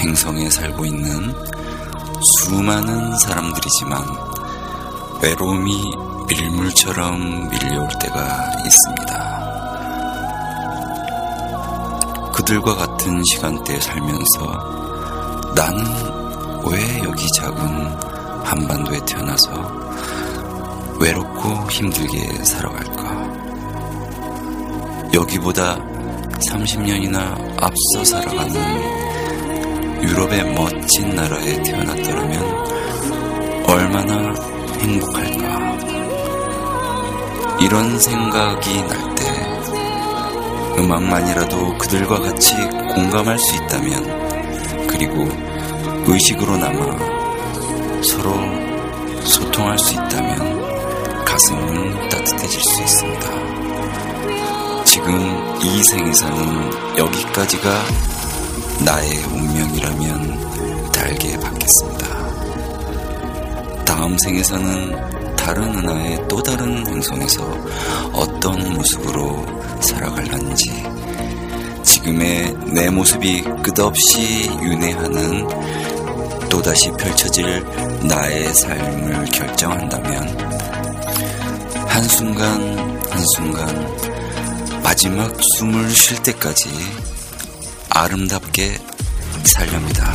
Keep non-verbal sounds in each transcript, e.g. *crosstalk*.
행성에 살고 있는 수많은 사람들이지만 외로움이 밀물처럼 밀려올 때가 있습니다. 그들과 같은 시간대에 살면서 나는 왜 여기 작은 한반도에 태어나서 외롭고 힘들게 살아갈까? 여기보다 30년이나 앞서 살아가는 유럽의 멋진 나라에 태어났더라면 얼마나 행복할까. 이런 생각이 날 때 음악만이라도 그들과 같이 공감할 수 있다면 그리고 의식으로 남아 서로 소통할 수 있다면 가슴은 따뜻해질 수 있습니다. 지금 이 생에서는 여기까지가 나의 운명이라면 달게 받겠습니다. 다음 생에서는 다른 은하의 또 다른 행성에서 어떤 모습으로 살아갈런지 지금의 내 모습이 끝없이 윤회하는 또다시 펼쳐질 나의 삶을 결정한다면 한순간 한순간 마지막 숨을 쉴 때까지 아름답게 살렵니다.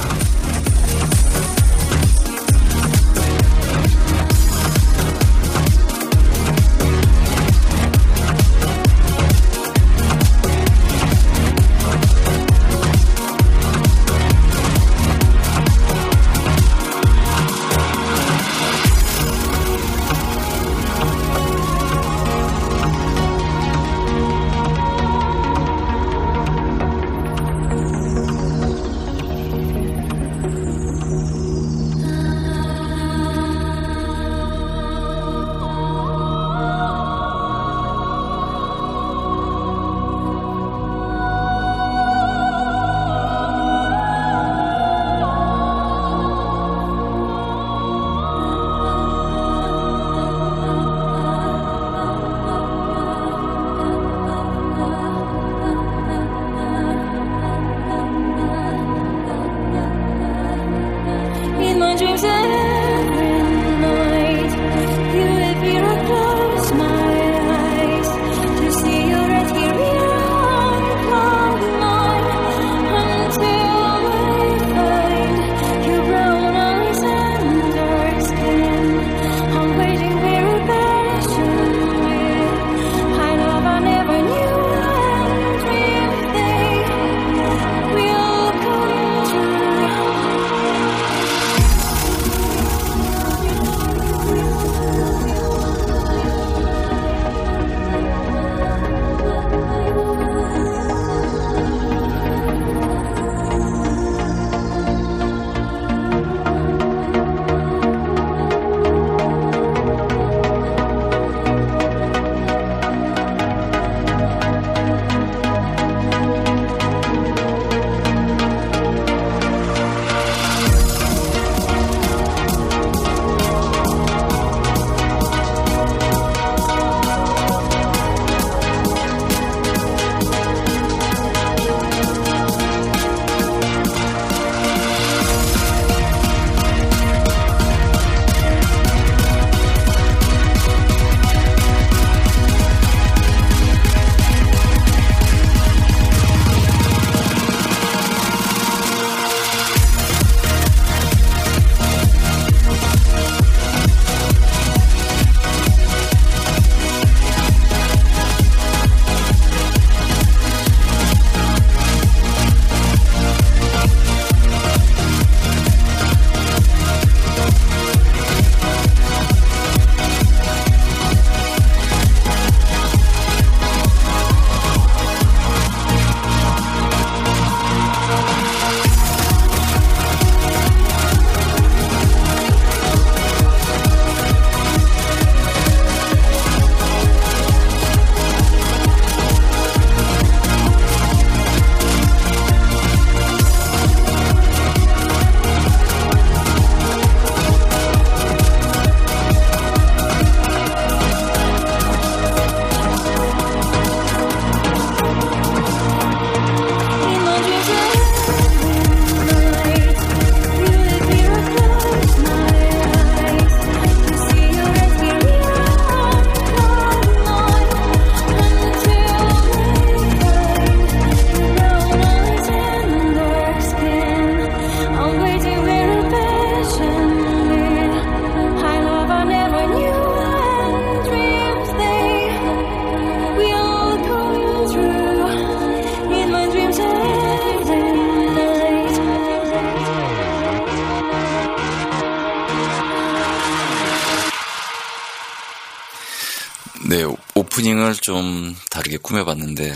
오프닝을 좀 다르게 꾸며봤는데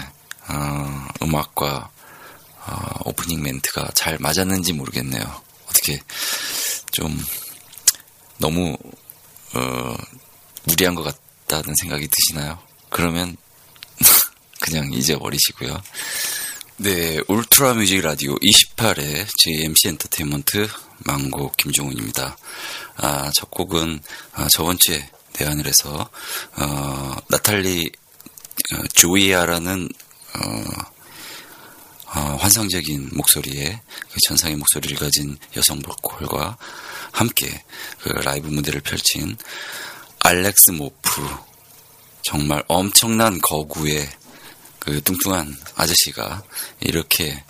어, 음악과 어, 오프닝 멘트가 잘 맞았는지 모르겠네요. 어떻게 좀 너무 어, 무리한 것 같다는 생각이 드시나요? 그러면 *laughs* 그냥 잊어버리시고요. 네, 울트라 뮤직 라디오 28회 JMC 엔터테인먼트 망고 김종훈입니다. 아, 첫 곡은 아, 저번 주에 대안을 해서 어, 나탈리 어, 조이아라는 어, 어, 환상적인 목소리에 그 전상의 목소리를 가진 여성 보컬과 함께 그 라이브 무대를 펼친 알렉스 모프 정말 엄청난 거구의 그 뚱뚱한 아저씨가 이렇게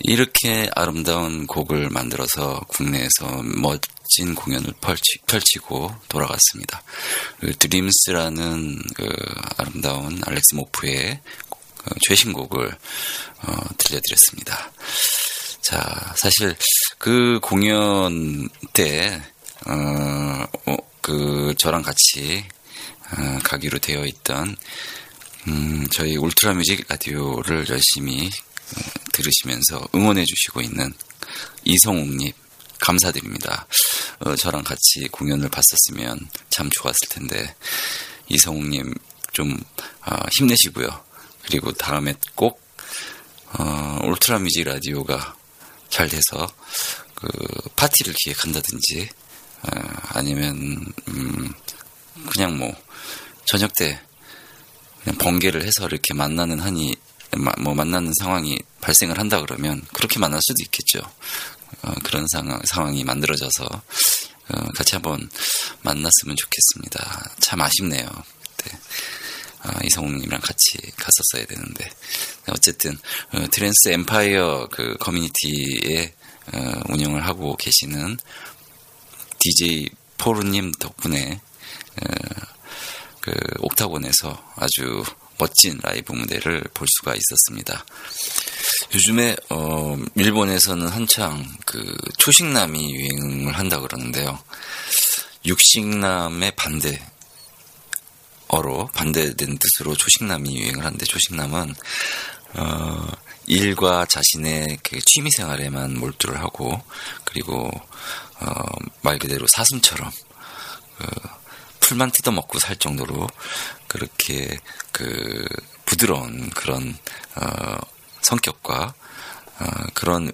이렇게 아름다운 곡을 만들어서 국내에서 멋 진 공연을 펼치, 고 돌아갔습니다. 그 드림스라는 그 아름다운 알렉스 모프의 그 최신곡을 어, 들려드렸습니다. 자, 사실 그 공연 때, 어, 어, 그 저랑 같이 어, 가기로 되어 있던 음, 저희 울트라 뮤직 라디오를 열심히 어, 들으시면서 응원해 주시고 있는 이성욱님 감사드립니다. 어, 저랑 같이 공연을 봤었으면 참 좋았을 텐데 이성욱님 좀 어, 힘내시고요. 그리고 다음에 꼭 어, 울트라 뮤직 라디오가 잘 돼서 그 파티를 기획한다든지 어, 아니면 음, 그냥 뭐 저녁 때 그냥 번개를 해서 이렇게 만나는 한이 뭐 만나는 상황이 발생을 한다 그러면 그렇게 만날 수도 있겠죠. 어, 그런 상황, 상황이 만들어져서 어, 같이 한번 만났으면 좋겠습니다. 참 아쉽네요. 그때 아, 이성웅님이랑 같이 갔었어야 되는데 어쨌든 어, Trance Empire 그 커뮤니티에 어, 운영을 하고 계시는 DJ 포르님 덕분에 어, 그 옥타곤에서 아주 멋진 라이브 무대를 볼 수가 있었습니다. 요즘에 어 일본에서는 한창 그 초식남이 유행을 한다 그러는데요. 육식남의 반대 어로 반대된 뜻으로 초식남이 유행을 하는데 초식남은 어 일과 자신의 그 취미 생활에만 몰두를 하고 그리고 어 말 그대로 사슴처럼 그 풀만 뜯어먹고 살 정도로 그렇게 그 부드러운 그런 어, 성격과 어, 그런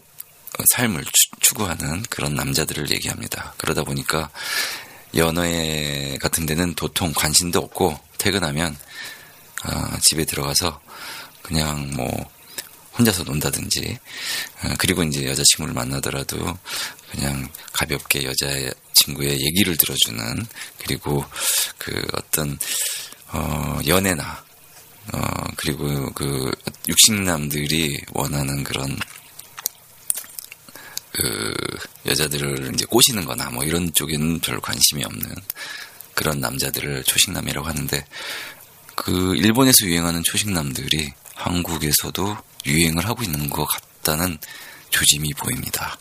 삶을 추구하는 그런 남자들을 얘기합니다. 그러다 보니까 연애 같은 데는 도통 관심도 없고 퇴근하면 어, 집에 들어가서 그냥 뭐 혼자서 논다든지 어, 그리고 이제 여자친구를 만나더라도 그냥 가볍게 여자친구의 얘기를 들어주는 그리고 그 어떤 어 연애나 어 그리고 그 육식남들이 원하는 그런 그 여자들을 이제 꼬시는 거나 뭐 이런 쪽에는 별로 관심이 없는 그런 남자들을 초식남이라고 하는데 그 일본에서 유행하는 초식남들이 한국에서도 유행을 하고 있는 것 같다는 조짐이 보입니다.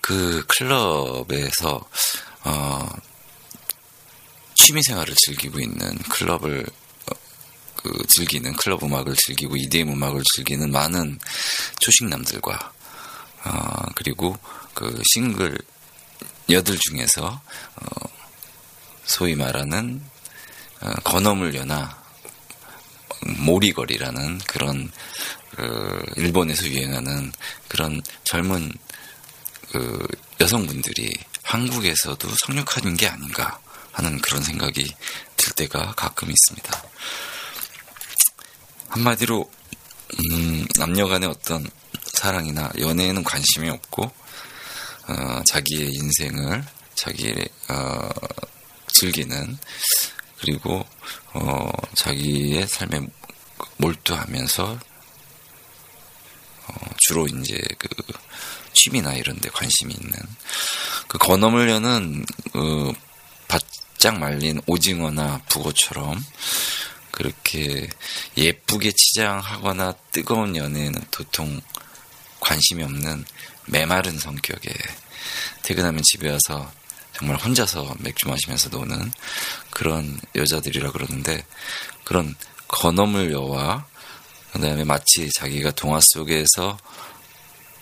그 클럽에서 어, 취미 생활을 즐기고 있는 클럽을 어, 그 즐기는 클럽 음악을 즐기고 EDM 음악을 즐기는 많은 초식남들과 어, 그리고 그 싱글 여들 중에서 어, 소위 말하는 어, 건어물 연화 모리거리라는 그런 그 일본에서 유행하는 그런 젊은 그 여성분들이 한국에서도 성육하는 게 아닌가 하는 그런 생각이 들 때가 가끔 있습니다. 한마디로 음, 남녀 간의 어떤 사랑이나 연애에는 관심이 없고 어, 자기의 인생을 자기 어, 즐기는 그리고 어, 자기의 삶에 몰두하면서 어, 주로 이제 그 취미나 이런 데 관심이 있는 그 건어물려는 어, 바짝 말린 오징어나 북어처럼 그렇게 예쁘게 치장하거나 뜨거운 연애에는 도통 관심이 없는 메마른 성격에 퇴근하면 집에 와서 정말 혼자서 맥주 마시면서 노는 그런 여자들이라 그러는데 그런 건어물 여와 그다음에 마치 자기가 동화 속에서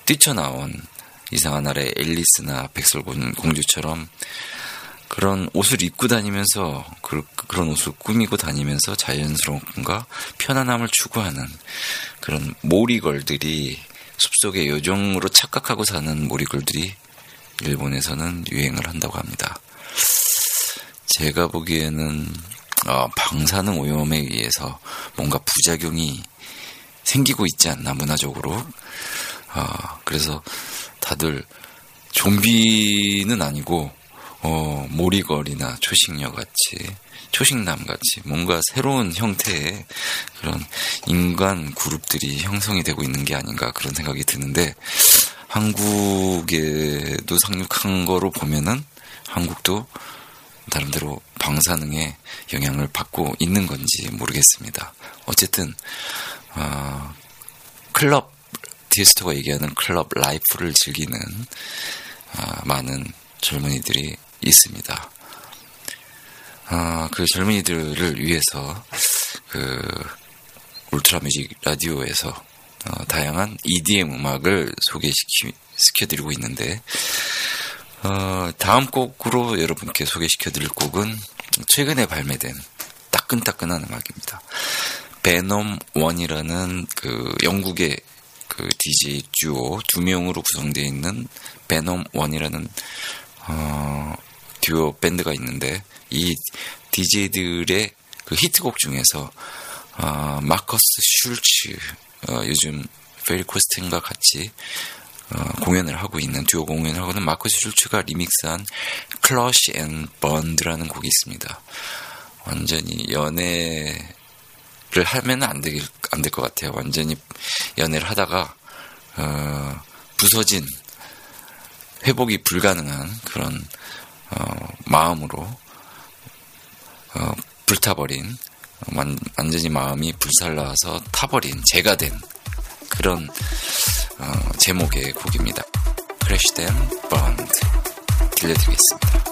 뛰쳐나온 이상한 나라의 앨리스나 백설공주처럼 그런 옷을 입고 다니면서 그, 런 옷을 꾸미고 다니면서 자연스러움과 편안함을 추구하는 그런 모리걸들이 숲속의 요정으로 착각하고 사는 모리걸들이 일본에서는 유행을 한다고 합니다. 제가 보기에는 어, 방사능 오염에 의해서 뭔가 부작용이 생기고 있지 않나 문화적으로. 어, 그래서 다들 좀비는 아니고 어, 모리걸이나 초식녀 같이 초식남 같이 뭔가 새로운 형태의 그런 인간 그룹들이 형성이 되고 있는 게 아닌가 그런 생각이 드는데 한국에도 상륙한 거로 보면은 한국도 나름대로 방사능의 영향을 받고 있는 건지 모르겠습니다. 어쨌든 어, 클럽 디스토가 얘기하는 클럽 life를 즐기는 어, 많은 젊은이들이 있습니다. 어, 그 젊은이들을 위해서 그 울트라 뮤직 라디오에서 어, 다양한 EDM 음악을 소개시켜드리고 있는데 어, 다음 곡으로 여러분께 소개시켜드릴 곡은 최근에 발매된 따끈따끈한 음악입니다. 베놈 원이라는 그 영국의 그 DJ 듀오 두 명으로 구성되어 있는 Venom One이라는 어, 듀오 밴드가 있는데 이 DJ들의 그 히트곡 중에서 어, 마커스 슐츠 어, 요즘 페리 코스틴과 같이 어, 공연을 하고 있는 듀오 공연을 하고는 마커스 슐츠가 리믹스한 Crashed and Burned라는 곡이 있습니다. 완전히 연애를 하면 안 될, 안 될 것 같아요. 완전히 연애를 하다가, 어, 부서진, 회복이 불가능한 그런, 어, 마음으로, 어, 불타버린, 완, 완전히 마음이 불살라서 타버린, 제가 된 그런, 어, 제목의 곡입니다. 크래쉬 댐 번드 들려드리겠습니다.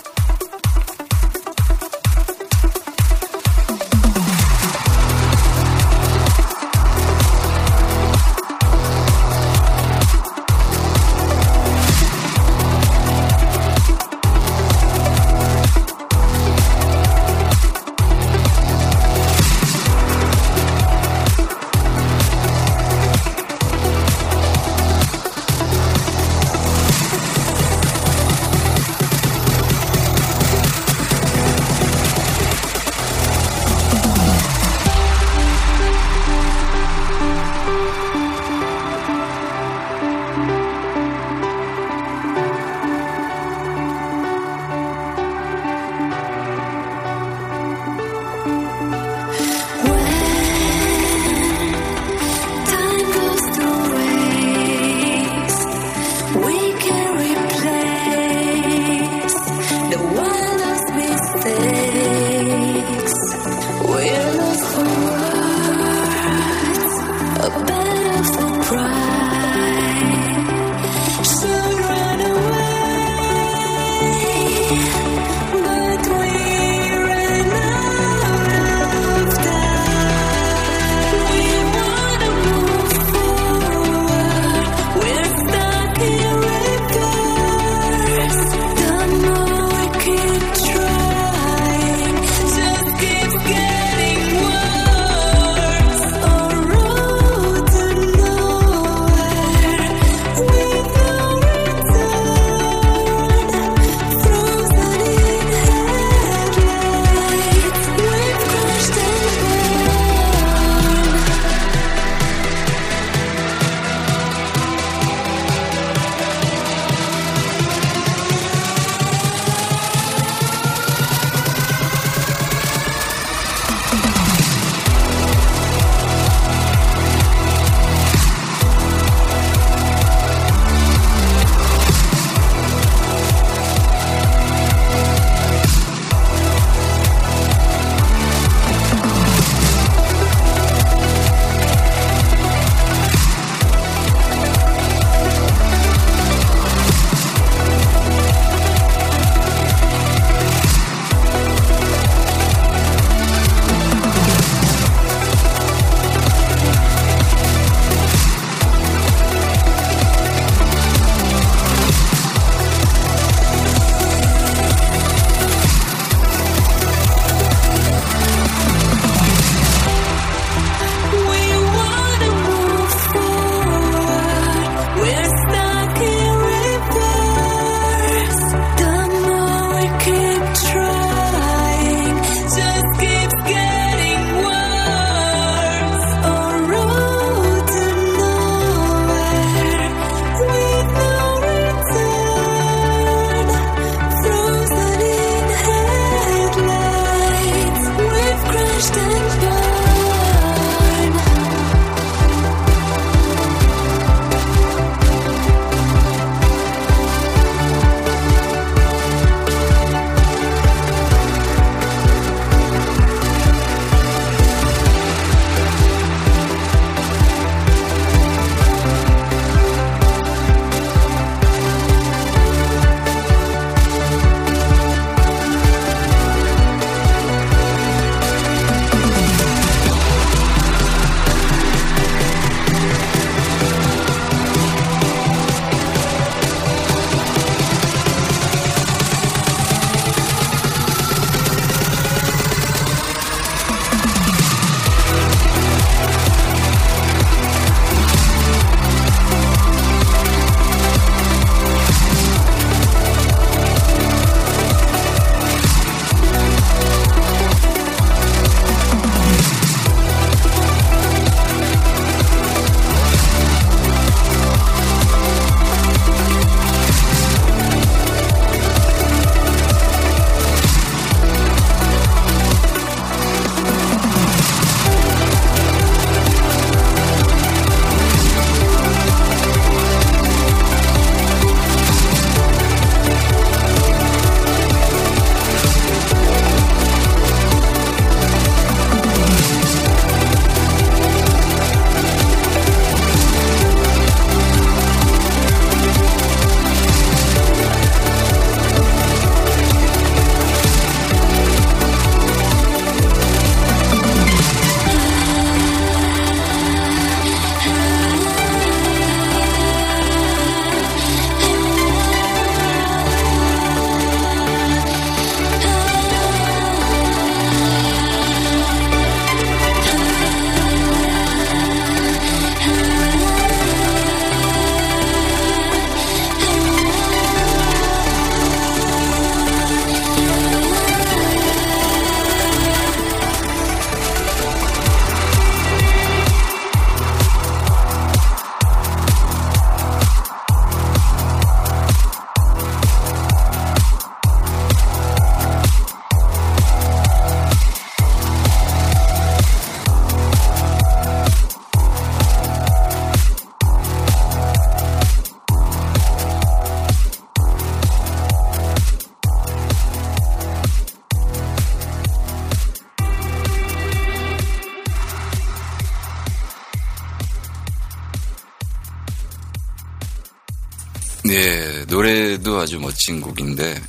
노래도 아주 멋진 곡인데,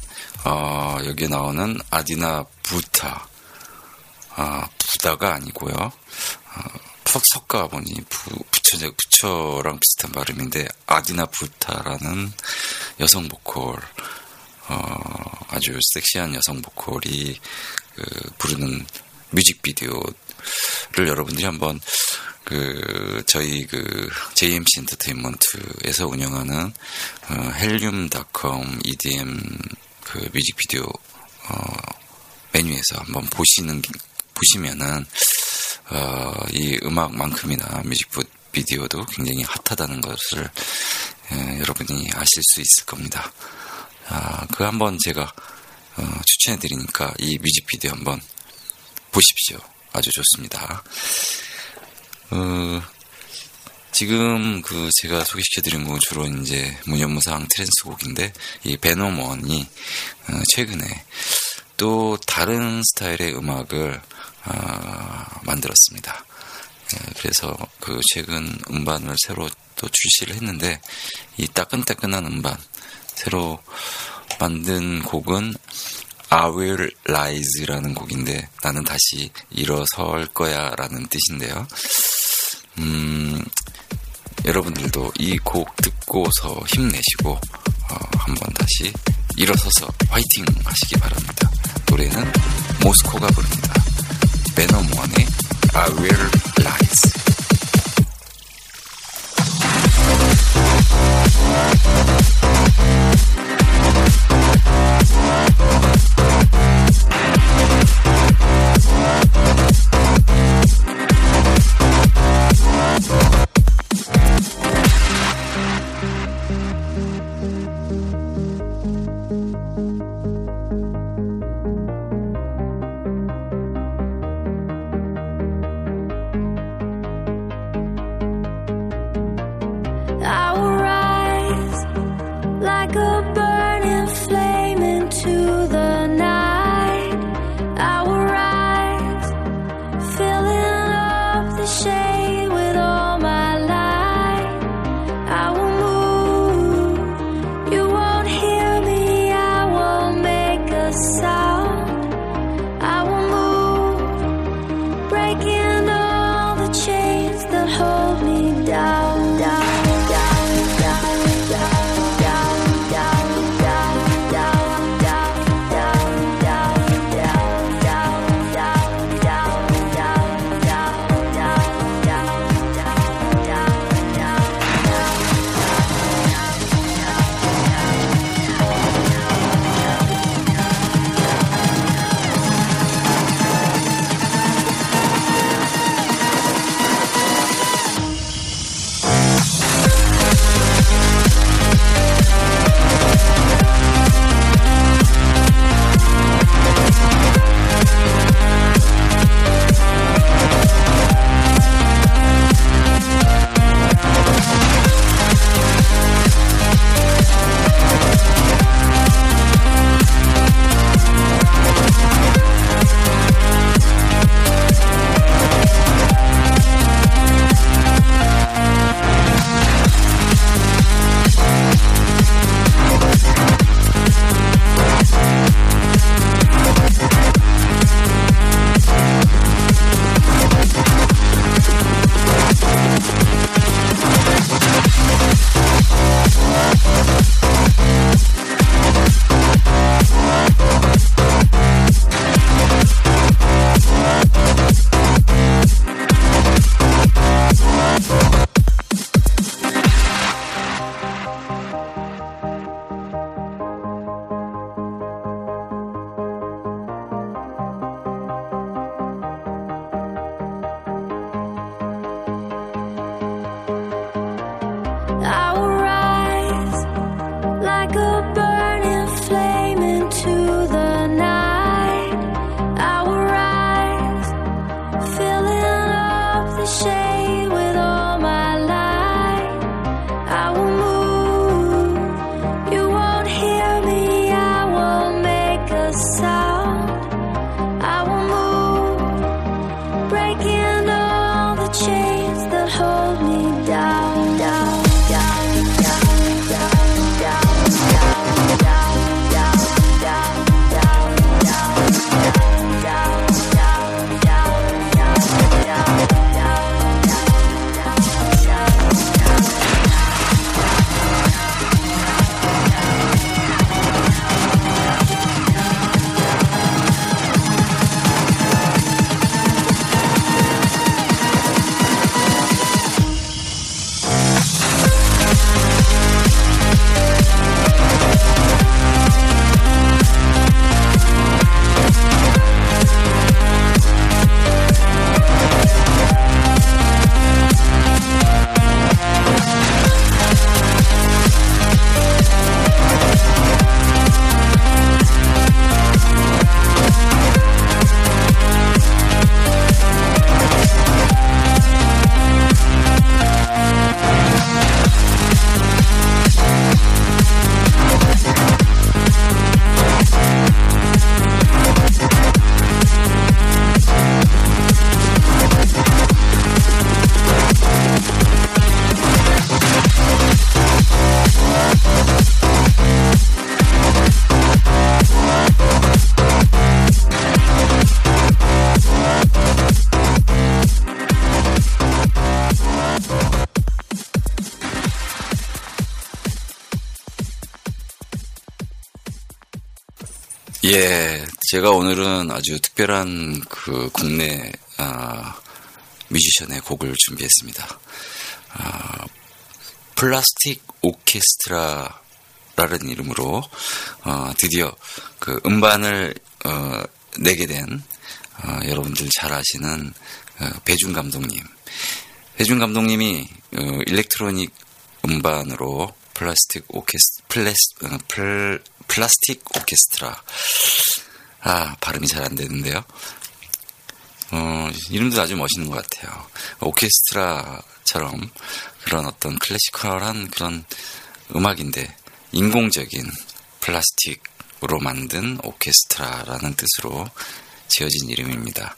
어, 여기에 나오는 아디나 부타. 아, 부다가 아니고요. 어, 푹 섞어 보니 부, 부처, 부처랑 비슷한 발음인데, 아디나 부타라는 여성 보컬, 어, 아주 섹시한 여성 보컬이 그, 부르는 뮤직비디오를 여러분들이 한번 그 저희 그 JMC 엔터테인먼트에서 운영하는 어, 헬륨닷컴 EDM 그 뮤직비디오 어, 메뉴에서 한번 보시는 보시면은 어, 이 음악만큼이나 뮤직비디오도 굉장히 핫하다는 것을 에, 여러분이 아실 수 있을 겁니다. 아, 그 한번 제가 어, 추천해 드리니까 이 뮤직비디오 한번 보십시오. 아주 좋습니다. 어, 지금 그 제가 소개시켜드린 곡은 주로 이제 무념무상 trance 곡인데 이 Venom One이 어, 최근에 또 다른 스타일의 음악을 어, 만들었습니다. 예, 그래서 그 최근 음반을 새로 또 출시를 했는데 이 따끈따끈한 음반 새로 만든 곡은 I will rise라는 곡인데 나는 다시 일어설 거야라는 뜻인데요. 음, 여러분들도 이 곡 듣고서 힘내시고 어, 한번 다시 일어서서 화이팅 하시기 바랍니다. 노래는 모스코가 부릅니다. 베너몬의 I will rise. Oh. 예, 제가 오늘은 아주 특별한 그 국내 아, 뮤지션의 곡을 준비했습니다. 아, 플라스틱 오케스트라라는 이름으로 어, 드디어 그 음반을 어, 내게 된 어, 여러분들 잘 아시는 어, 배준 감독님. 배준 감독님이 어, electronic 음반으로 플라스틱 오케스 플레스 어, 플, 플라스틱 오케스트라 아 발음이 잘 안 되는데요. 어, 이름도 아주 멋있는 것 같아요. 오케스트라처럼 그런 어떤 classical한 그런 음악인데 인공적인 플라스틱으로 만든 오케스트라라는 뜻으로 지어진 이름입니다.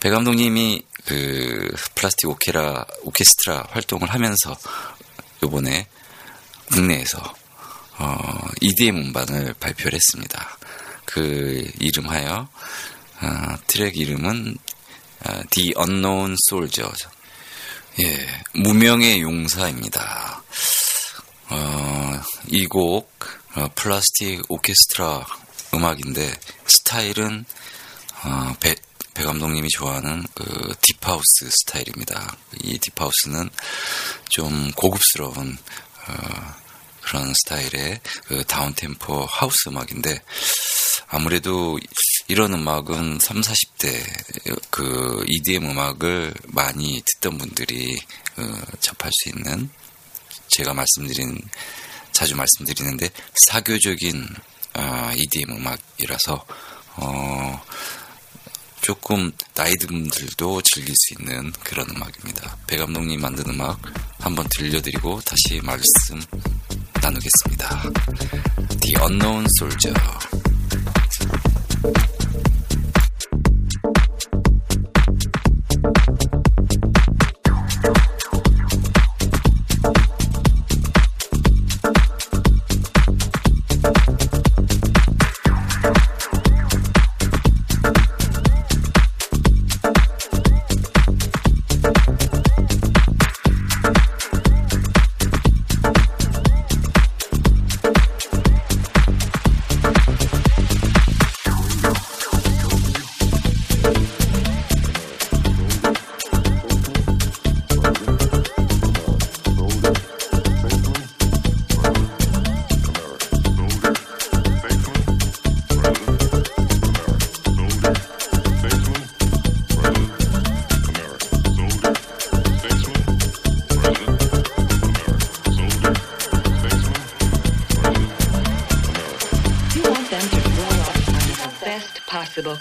배 감독님이 그 플라스틱 오케라 오케스트라 활동을 하면서 요번에 국내에서 어, EDM 음반을 발표를 했습니다. 그 이름하여 어, 트랙 이름은 어, The Unknown Soldier. 예, 무명의 용사입니다. 어, 이곡 어, 플라스틱 오케스트라 음악인데 스타일은 어, 배, 배 감독님이 좋아하는 그 딥하우스 스타일입니다. 이 딥하우스는 좀 고급스러운 어, 그런 스타일의 그 다운템포 하우스 음악인데 아무래도 이런 음악은 3, 40대 그 EDM 음악을 많이 듣던 분들이 어, 접할 수 있는 제가 말씀드린 자주 말씀드리는데 사교적인 어, EDM 음악이라서 어, 조금 나이 든분들도 즐길 수 있는 그런 음악입니다. 배 감독님 만든 음악 한번 들려드리고 다시 말씀 나누겠습니다. The Unknown Soldier.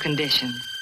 condition.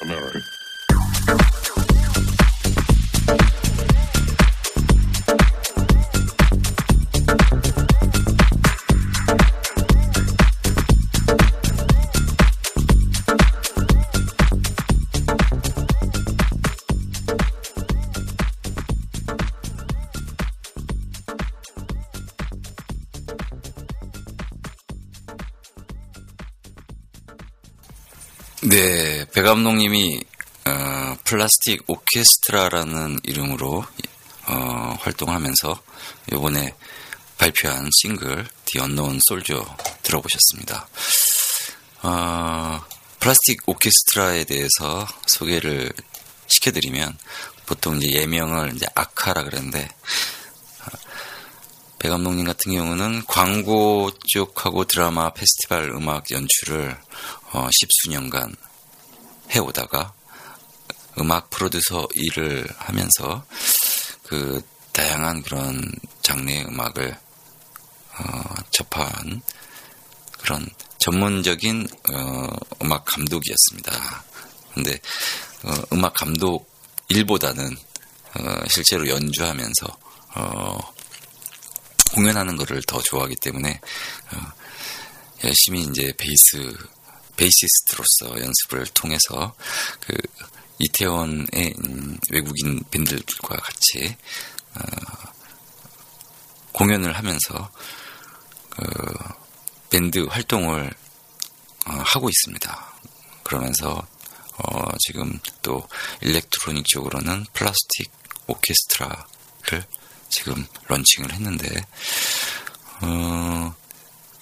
America. 감독님이 어, 플라스틱 오케스트라라는 이름으로 어, 활동하면서 이번에 발표한 싱글 The Unknown Soldier 들어보셨습니다. 어, 플라스틱 오케스트라에 대해서 소개를 시켜드리면 보통 이제 예명을 이제 아카라 그랬는데 배 감독님 같은 경우는 광고 쪽하고 드라마 페스티벌 음악 연출을 어, 십수년간 해오다가 음악 프로듀서 일을 하면서 그 다양한 그런 장르의 음악을 어, 접한 그런 전문적인 어, 음악 감독이었습니다. 근데 어, 음악 감독 일보다는 어, 실제로 연주하면서 어, 공연하는 것을 더 좋아하기 때문에 어, 열심히 이제 베이스 베이시스트로서 연습을 통해서 그 이태원의 음, 외국인 밴드들과 같이 어, 공연을 하면서 그 밴드 활동을 어, 하고 있습니다. 그러면서 어, 지금 또 electronic 쪽으로는 플라스틱 오케스트라를 지금 런칭을 했는데 어,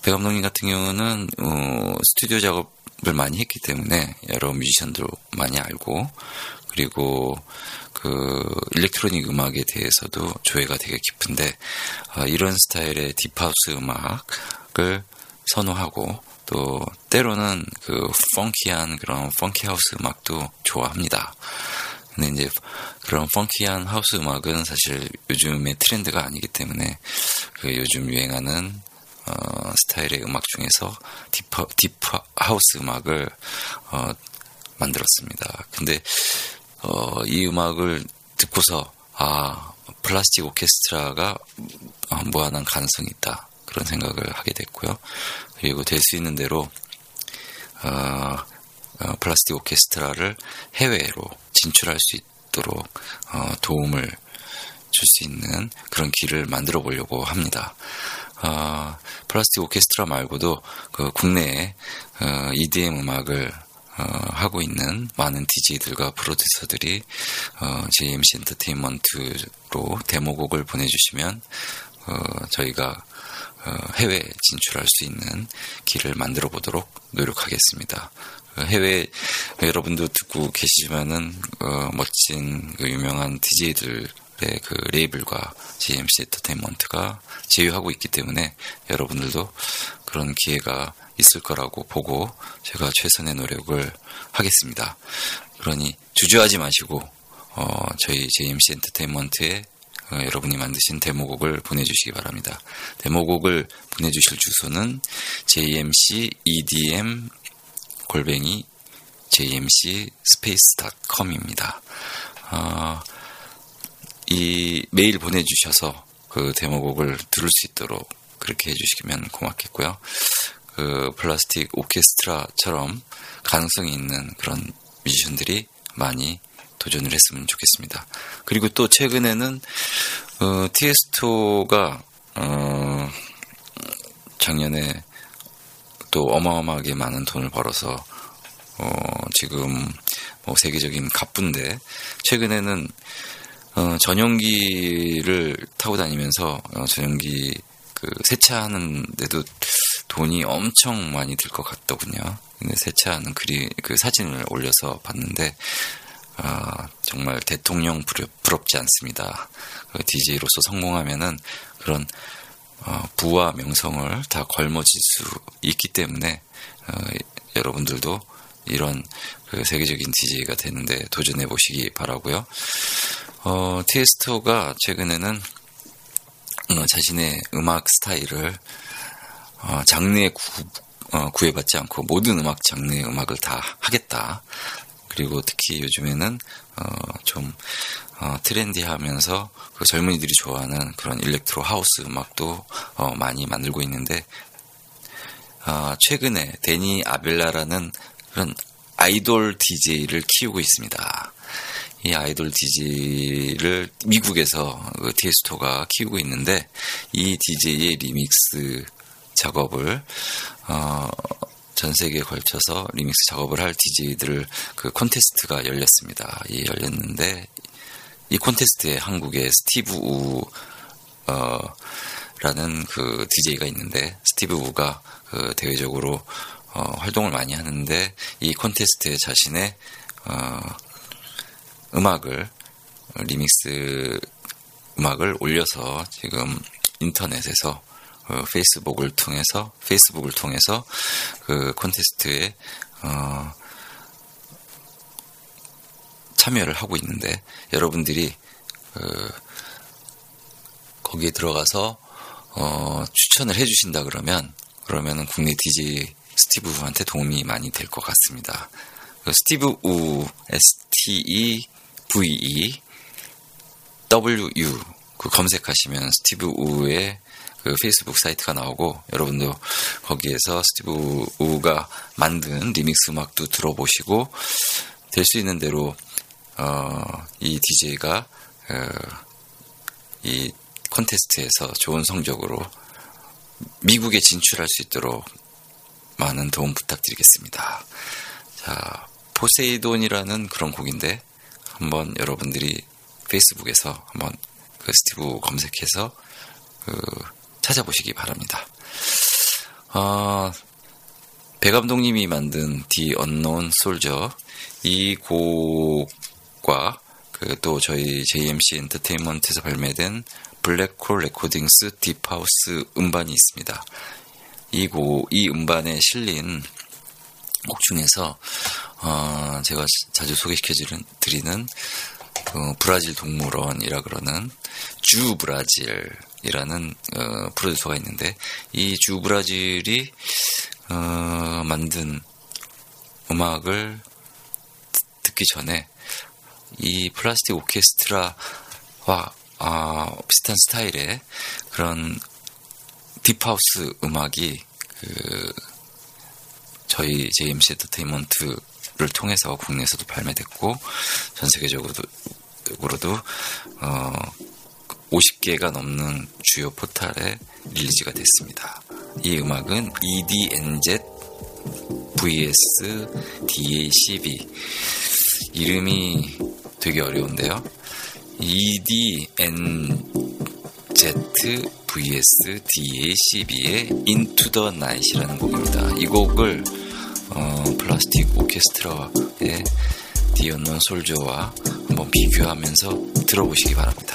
배 감독님 같은 경우는 어, 스튜디오 작업 을 많이 했기 때문에 여러 뮤지션들 많이 알고 그리고 그 electronic 음악에 대해서도 조예가 되게 깊은데 어, 이런 스타일의 deep house 음악을 선호하고 또 때로는 그 funky한 그런 funky house 음악도 좋아합니다. 근데 이제 그런 funky한 house 음악은 사실 요즘의 트렌드가 아니기 때문에 그 요즘 유행하는 어, 스타일의 음악 중에서 deep, deep house 음악을 어, 만들었습니다. 근데 어, 이 음악을 듣고서 아 플라스틱 오케스트라가 어, 무한한 가능성이 있다 그런 생각을 하게 됐고요. 그리고 될 수 있는 대로 어, 어, 플라스틱 오케스트라를 해외로 진출할 수 있도록 어, 도움을 줄 수 있는 그런 길을 만들어 보려고 합니다. 어, 플라스틱 오케스트라 말고도 그 국내에 어, EDM 음악을 어, 하고 있는 많은 DJ들과 프로듀서들이 어, JMC 엔터테인먼트로 데모곡을 보내주시면 어, 저희가 어, 해외 진출할 수 있는 길을 만들어 보도록 노력하겠습니다. 그 해외 여러분도 듣고 계시지만은 어, 멋진 그 유명한 DJ들 의그 레이블과 GMC 엔터테인먼트가 제휴하고 있기 때문에 여러분들도 그런 기회가 있을 거라고 보고 제가 최선의 노력을 하겠습니다. 그러니 주저하지 마시고 어, 저희 JMC 엔터테인먼트에 어, 여러분이 만드신 데모곡을 보내주시기 바랍니다. 데모곡을 보내주실 주소는 jmc edm 골뱅이 jmc space.com입니다. 어, 이 메일 보내주셔서 그 데모곡을 들을 수 있도록 그렇게 해주시면 고맙겠고요. 그 플라스틱 오케스트라처럼 가능성이 있는 그런 뮤지션들이 많이 도전을 했으면 좋겠습니다. 그리고 또 최근에는 어, 티에스토가 어, 작년에 또 어마어마하게 많은 돈을 벌어서 어, 지금 뭐 세계적인 갑부인데 최근에는 어, 전용기를 타고 다니면서 어, 전용기 그 세차하는데도 돈이 엄청 많이 들 것 같더군요. 근데 세차하는 그리 그 사진을 올려서 봤는데 아, 정말 대통령 부럽, 지 않습니다. 그 DJ로서 성공하면은 그런 어, 부와 명성을 다 걸머질 수 있기 때문에 어, 여러분들도 이런 그 세계적인 DJ가 되는데 도전해 보시기 바라고요. 어, 티에스토가 최근에는 어, 자신의 음악 스타일을 어, 장르에 구, 어, 구애받지 않고 모든 음악 장르의 음악을 다 하겠다. 그리고 특히 요즘에는 어, 좀 어, 트렌디하면서 그 젊은이들이 좋아하는 그런 일렉트로 하우스 음악도 어, 많이 만들고 있는데 어, 최근에 데니 아벨라라는 그런 아이돌 DJ를 키우고 있습니다. 이 아이돌 DJ를 미국에서 그 티에스토가 키우고 있는데 이 DJ의 리믹스 작업을 어, 전 세계에 걸쳐서 리믹스 작업을 할 DJ들 그 콘테스트가 열렸습니다. 이 열렸는데 이 콘테스트에 한국의 스티브 우 어, 라는 그 DJ가 있는데 스티브 우가 그 대외적으로 어, 활동을 많이 하는데 이 콘테스트에 자신의 어, 음악을 리믹스 음악을 올려서 지금 인터넷에서 어, 페이스북을 통해서 페이스북을 통해서 그 콘테스트에 어, 참여를 하고 있는데 여러분들이 그 거기에 들어가서 어, 추천을 해주신다 그러면 그러면은 국내 DJ 스티브 우한테 도움이 많이 될 것 같습니다. 그 스티브 우 S T E V E W 그 검색하시면 스티브 우의 그 페이스북 사이트가 나오고 여러분도 거기에서 스티브 우가 만든 리믹스 음악도 들어보시고 될 수 있는 대로 어, 이 DJ가 어, 이 콘테스트에서 좋은 성적으로 미국에 진출할 수 있도록 많은 도움 부탁드리겠습니다. 자, 포세이돈이라는 그런 곡인데 한번 여러분들이 페이스북에서 한번 그 스티브 검색해서 그 찾아보시기 바랍니다. 어, 배 감독님이 만든 The Unknown Soldier 이 곡과 그 또 저희 JMC 엔터테인먼트에서 발매된 Black Hole Recordings deep house 음반이 있습니다. 이 곡, 이 음반에 실린 곡 중에서 어, 제가 자주 소개시켜 드리는 그 브라질 동물원이라 그러는 주 브라질이라는 어, 프로듀서가 있는데 이 주 브라질이 어, 만든 음악을 듣기 전에 이 플라스틱 오케스트라와 아, 비슷한 스타일의 그런 딥하우스 음악이 그 저희 JMC 엔터테인먼트를 통해서 국내에서도 발매됐고 전 세계적으로도 어, 50개가 넘는 주요 포탈에 릴리즈가 됐습니다. 이 음악은 EDNZ vs DACB 이름이 되게 어려운데요. EDNZ vs DACB의 Into the Night이라는 곡입니다. 이 곡을 어, 플라스틱 오케스트라의 디언넌 솔저와 한번 비교하면서 들어보시기 바랍니다.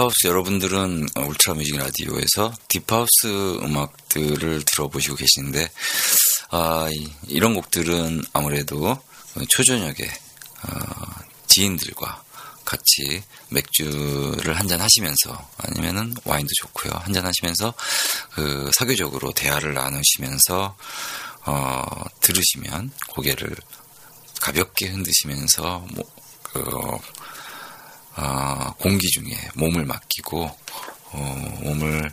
deep house 여러분들은 Ultra Music Radio에서 deep house 음악들을 들어보시고 계시는데, 아, 이, 런 곡들은 아무래도 초저녁에, 어, 지인들과 같이 맥주를 한잔 하시면서 아니면은 와인도 좋고요. 한잔 하시면서 그 사교적으로 대화를 나누시면서 어, 들으시면 고개를 가볍게 흔드시면서 뭐, 그, 어, 공기 중에 몸을 맡기고 어, 몸을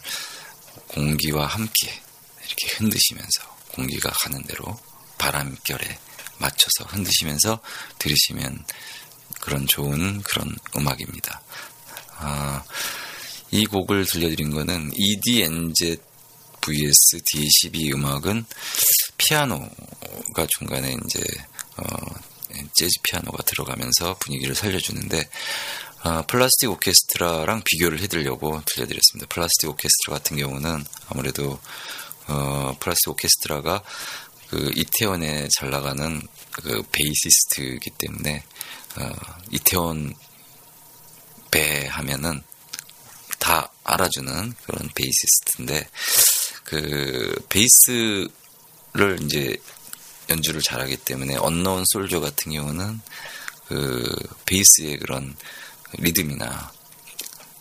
공기와 함께 이렇게 흔드시면서 공기가 가는 대로 바람결에 맞춰서 흔드시면서 들으시면 그런 좋은 그런 음악입니다. 아, 이 곡을 들려드린 거는 EDNZ vs D12 음악은 피아노가 중간에 이제 어, 재즈 피아노가 들어가면서 분위기를 살려주는데 어, 플라스틱 오케스트라랑 비교를 해드리려고 들려드렸습니다. 플라스틱 오케스트라 같은 경우는 아무래도 어, 플라스틱 오케스트라가 그 이태원에 잘 나가는 그 베이시스트이기 때문에 어, 이태원 배 하면은 다 알아주는 그런 베이시스트인데 그 베이스를 이제 연주를 잘하기 때문에 Unknown Soldier 같은 경우는 그 베이스의 그런 리듬이나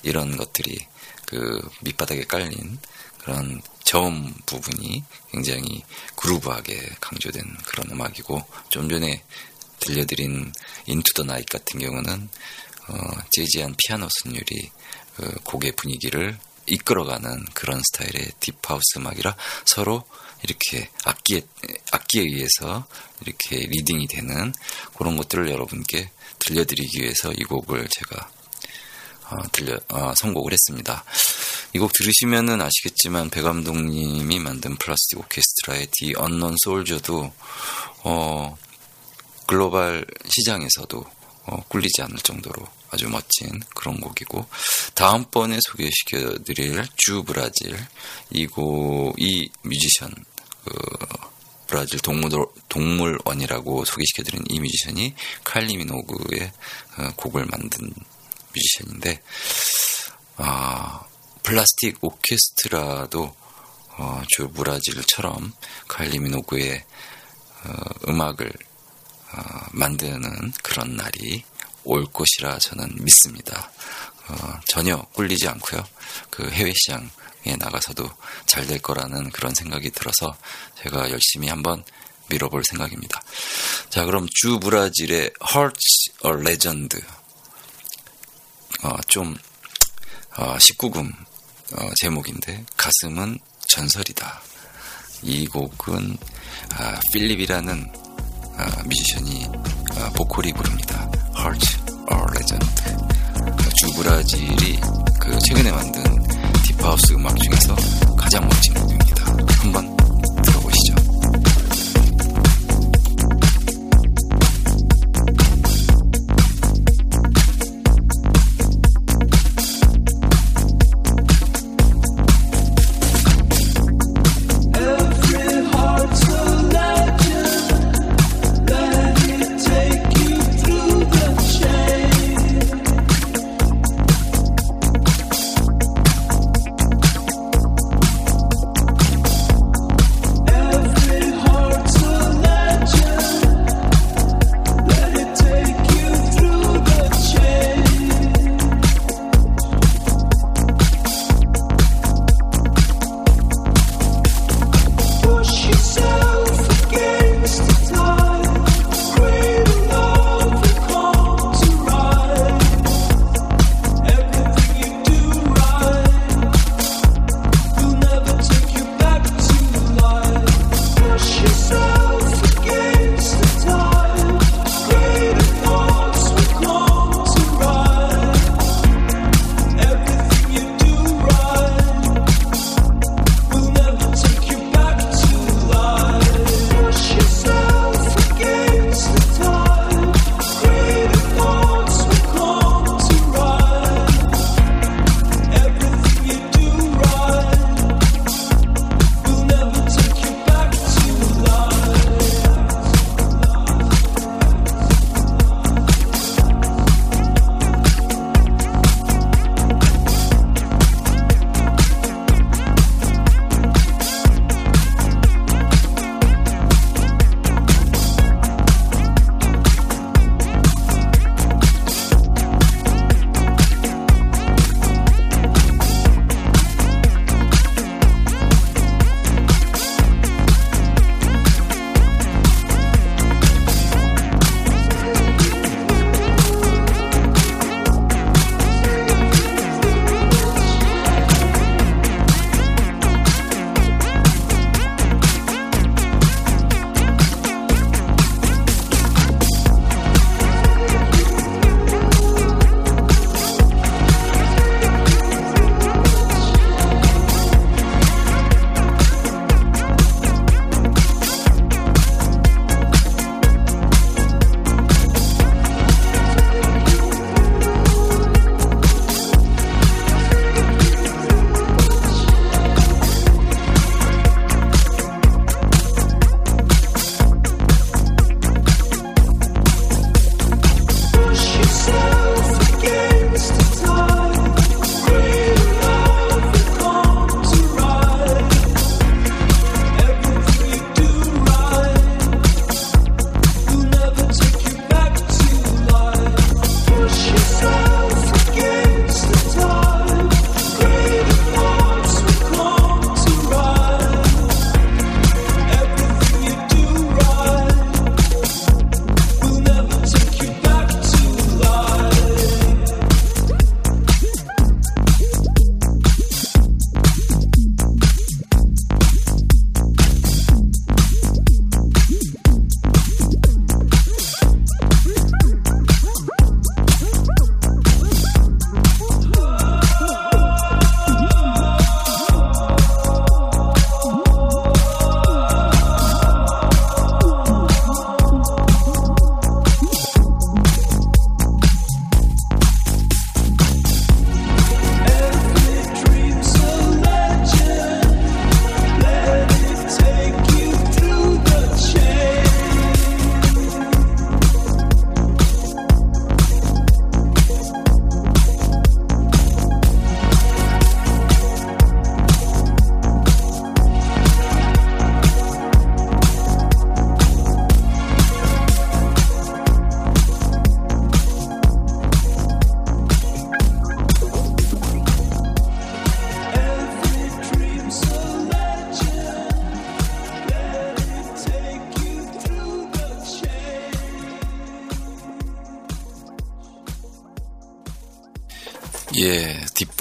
이런 것들이 그 밑바닥에 깔린 그런 저음 부분이 굉장히 groove하게 강조된 그런 음악이고 좀 전에 들려드린 Into the Night 같은 경우는 어, 재즈한 피아노 선율이 그 곡의 분위기를 이끌어가는 그런 스타일의 deep house 음악이라 서로 이렇게 악기에, 악기에 의해서 이렇게 leading이 되는 그런 것들을 여러분께 들려드리기 위해서 이 곡을 제가 어, 들려 어, 선곡을 했습니다. 이 곡 들으시면은 아시겠지만 배 감독님이 만든 플라스틱 오케스트라의 디 언넌 소울저도 어, 글로벌 시장에서도 어, 꿀리지 않을 정도로 아주 멋진 그런 곡이고 다음번에 소개시켜드릴 Zoo Brazil 이곡이 뮤지션 그 브라질 동물, 동물원이라고 소개시켜드린 이 뮤지션이 칼리 미노그의 어, 곡을 만든 뮤지션인데 아, 플라스틱 오케스트라도 어, Zoo Brazil처럼 칼리 미노그의 어, 음악을 어, 만드는 그런 날이 올 것이라 저는 믿습니다. 어, 전혀 꿀리지 않고요. 그 해외 시장 에 나가서도 잘 될 거라는 그런 생각이 들어서 제가 열심히 한번 밀어볼 생각입니다. 자, 그럼 주 브라질의 Hearts a Legend. 어, 좀, 어, 19금 어, 제목인데, 가슴은 전설이다. 이 곡은, 아, 필립이라는 아, 뮤지션이 아, 보컬이 부릅니다. Hearts a Legend. 주 브라질이 그 최근에 만든 딥하우스 음악 중에서 가장 멋진 곡입니다. 한번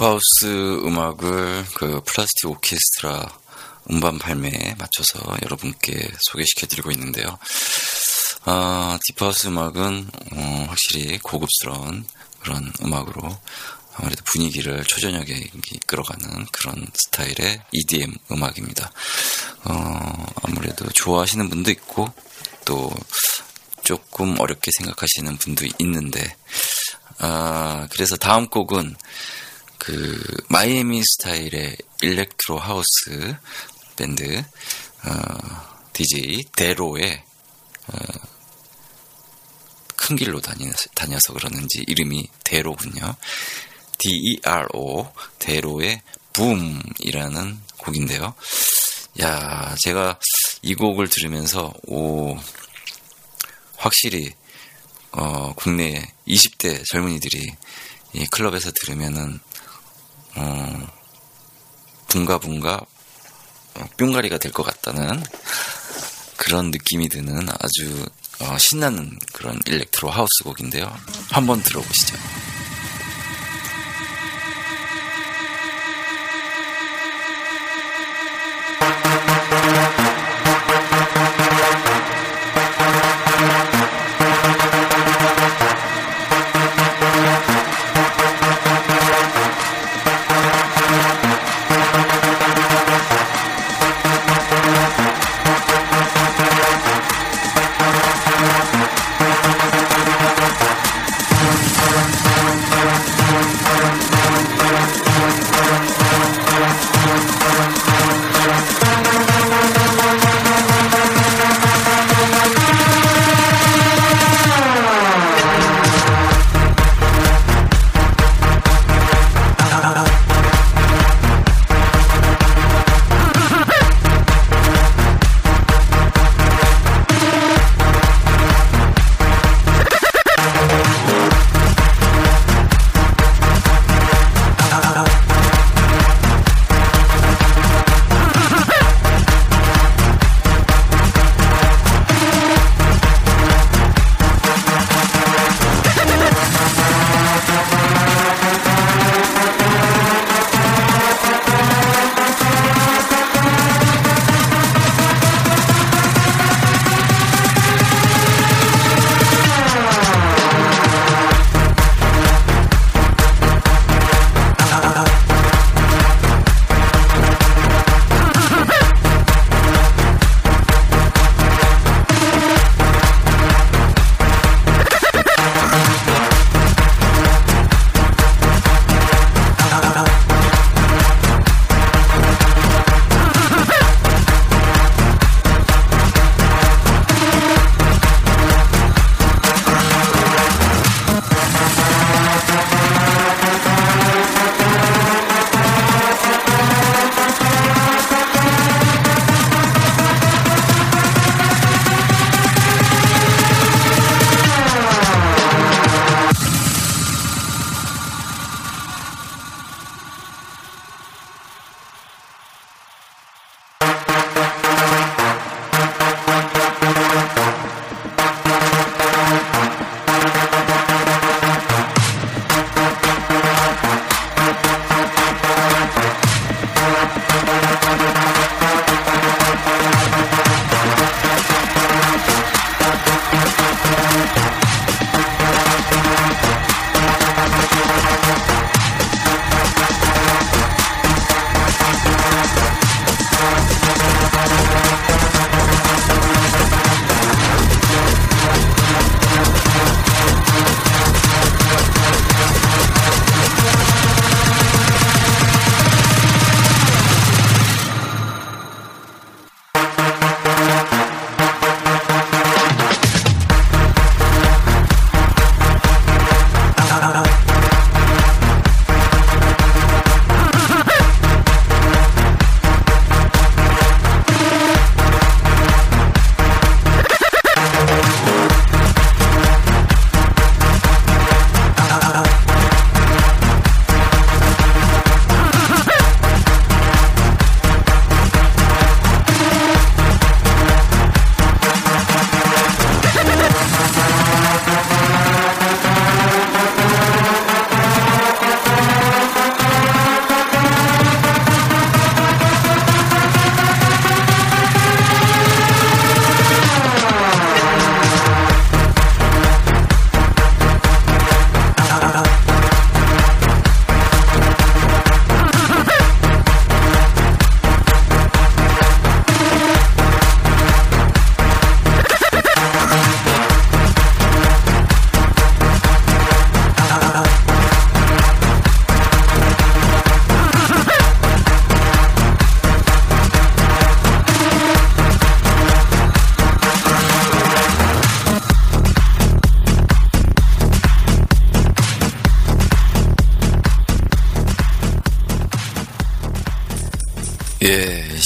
딥하우스 음악을 그 플라스틱 오케스트라 음반 발매에 맞춰서 여러분께 소개시켜드리고 있는데요. 아, 딥하우스 음악은 어, 확실히 고급스러운 그런 음악으로 아무래도 분위기를 초저녁에 이끌어가는 그런 스타일의 EDM 음악입니다. 어, 아무래도 좋아하시는 분도 있고 또 조금 어렵게 생각하시는 분도 있는데 아, 그래서 다음 곡은 그 마이애미 스타일의 일렉트로 하우스 밴드 어, DJ 데로의 어, 큰 길로 다니서, 다녀서 그러는지 이름이 데로군요. D-E-R-O 데로의 붐이라는 곡인데요. 야, 제가 이 곡을 들으면서 오 확실히 어, 국내 20대 젊은이들이 이 클럽에서 들으면은 어, 붕가붕가 어, 뿅가리가 될 것 같다는 그런 느낌이 드는 아주 어, 신나는 그런 일렉트로 하우스 곡인데요. 한번 들어보시죠.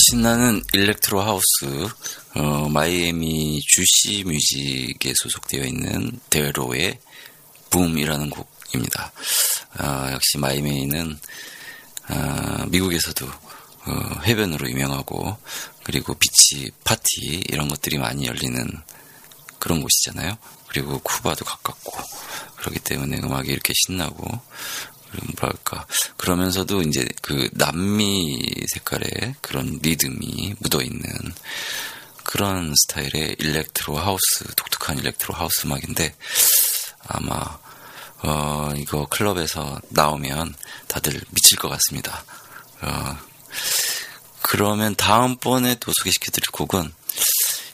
신나는 electro house, 어, 마이애미 주시 뮤직에 소속되어 있는 데로의 Boom이라는 곡입니다. 어, 역시 마이애미는 어, 미국에서도 어, 해변으로 유명하고 그리고 beach 파티 이런 것들이 많이 열리는 그런 곳이잖아요. 그리고 쿠바도 가깝고 그렇기 때문에 음악이 이렇게 신나고 뭐랄까 그러면서도 이제 그 남미 색깔의 그런 리듬이 묻어 있는 그런 스타일의 일렉트로 하우스 독특한 일렉트로 하우스 음악인데 아마 어 이거 클럽에서 나오면 다들 미칠 것 같습니다. 어 그러면 다음번에 또 소개시켜드릴 곡은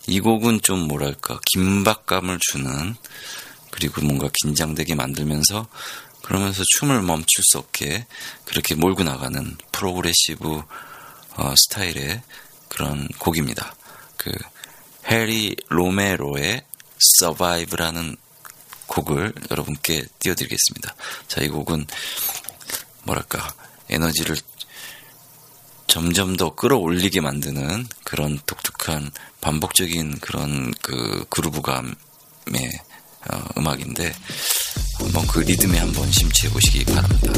이 곡은 좀 뭐랄까 긴박감을 주는 그리고 뭔가 긴장되게 만들면서 그러면서 춤을 멈출 수 없게 그렇게 몰고 나가는 프로그레시브 어, 스타일의 그런 곡입니다. 그 해리 로메로의 Survive라는 곡을 여러분께 띄워드리겠습니다. 자, 이 곡은 뭐랄까 에너지를 점점 더 끌어올리게 만드는 그런 독특한 반복적인 그런 그 그루브감의 어, 음악인데 한번 그 리듬에 한번 심취해 보시기 바랍니다.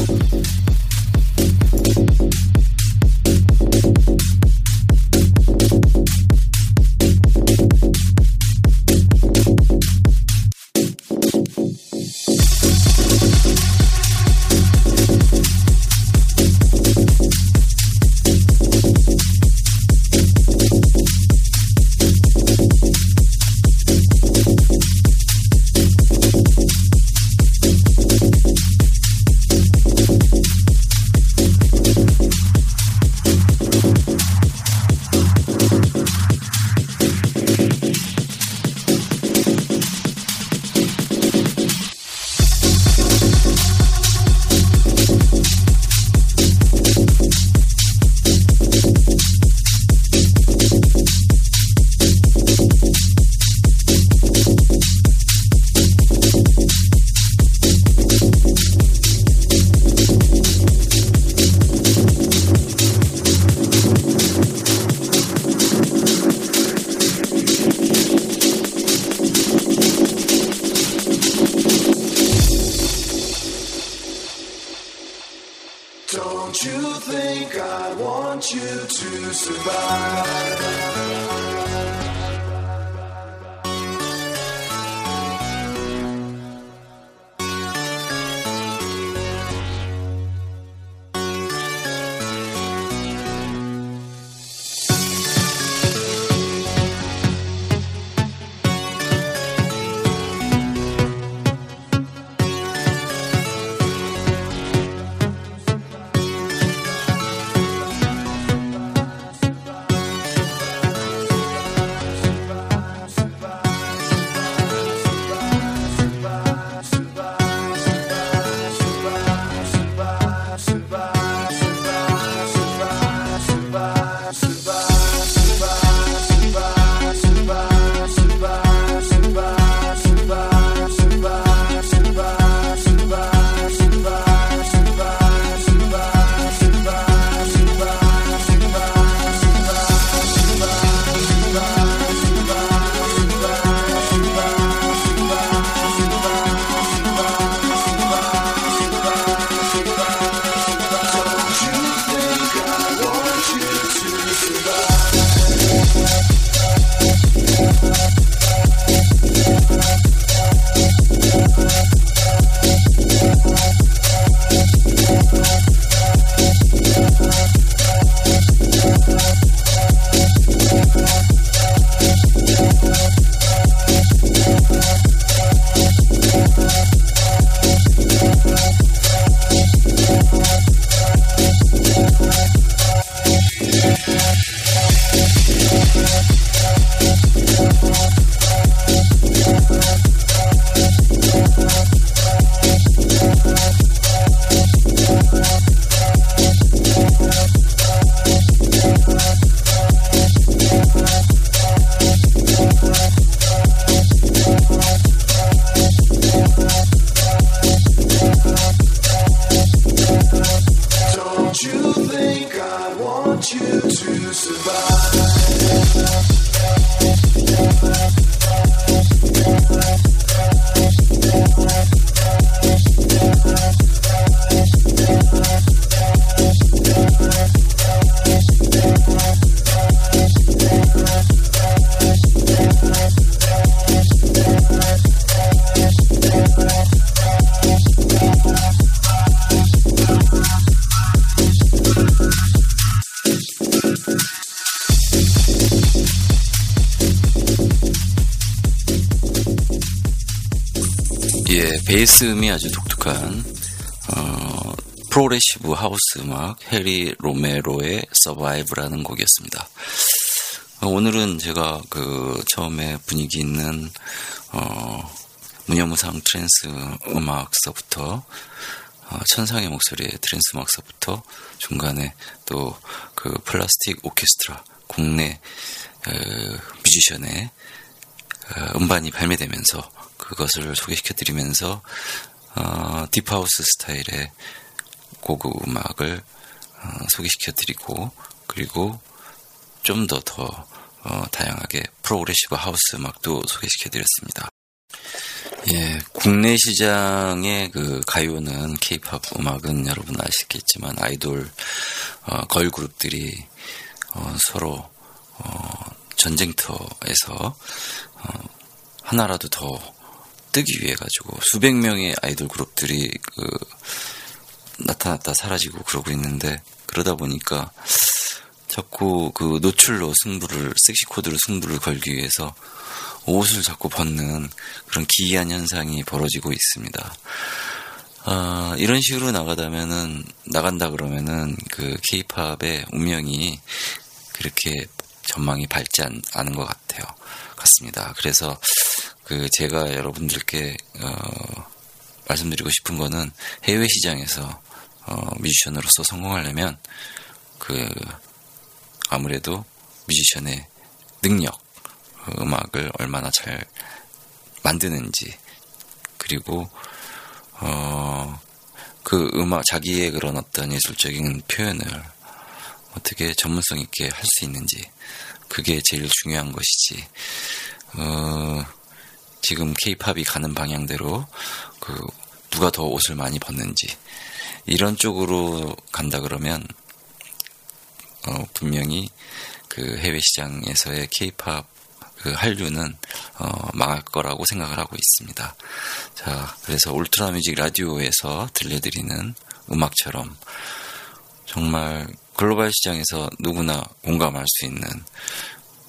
베이스음이 아주 독특한 어, progressive house 음악 해리 로메로의 Survive라는 곡이었습니다. 어, 오늘은 제가 그 처음에 분위기 있는 어, 무념무상 trance 음악서부터 어, 천상의 목소리의 trance 음악서부터 중간에 또 그 플라스틱 오케스트라 국내 어, 뮤지션의 어, 음반이 발매되면서 그것을 소개시켜드리면서 어, deep house 스타일의 고급 음악을 어, 소개시켜드리고 그리고 좀더더 어, 다양하게 progressive house 음악도 소개시켜드렸습니다. 예, 국내 시장의 그 가요는 케이팝 음악은 여러분 아시겠지만 아이돌 어, 걸 그룹들이 어, 서로 어, 전쟁터에서 어, 하나라도 더 뜨기 위해 가지고 수백 명의 아이돌 그룹들이 그 나타났다 사라지고 그러고 있는데 그러다 보니까 자꾸 그 노출로 승부를 섹시 코드로 승부를 걸기 위해서 옷을 자꾸 벗는 그런 기이한 현상이 벌어지고 있습니다. 아, 이런 식으로 나가다면은 나간다 그러면은 그 케이팝의 운명이 그렇게 전망이 밝지 않, 않은 것 같아요. 같습니다. 그래서 그 제가 여러분들께 어, 말씀드리고 싶은 거는 해외 시장에서 어, 뮤지션으로서 성공하려면 그 아무래도 뮤지션의 능력, 그 음악을 얼마나 잘 만드는지 그리고 어, 그 음악 자기의 그런 어떤 예술적인 표현을 어떻게 전문성 있게 할 수 있는지 그게 제일 중요한 것이지. 어, 지금 케이팝이 가는 방향대로 그 누가 더 옷을 많이 벗는지 이런 쪽으로 간다 그러면 어, 분명히 그 해외 시장에서의 케이팝 그 한류는 어, 망할 거라고 생각을 하고 있습니다. 자, 그래서 울트라 뮤직 라디오에서 들려드리는 음악처럼 정말 글로벌 시장에서 누구나 공감할 수 있는